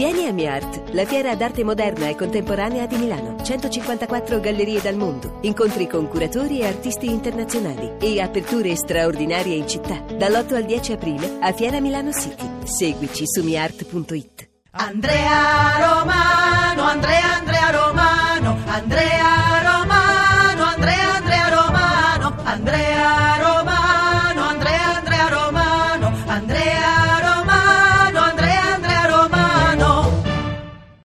Vieni a MiArt, la fiera d'arte moderna e contemporanea di Milano. 154 gallerie dal mondo, incontri con curatori e artisti internazionali e aperture straordinarie in città. Dall'8 al 10 aprile a Fiera Milano City. Seguici su miart.it. Andrea Romano, Andrea Andrea Romano, Andrea Romano, Andrea Andrea Romano, Andrea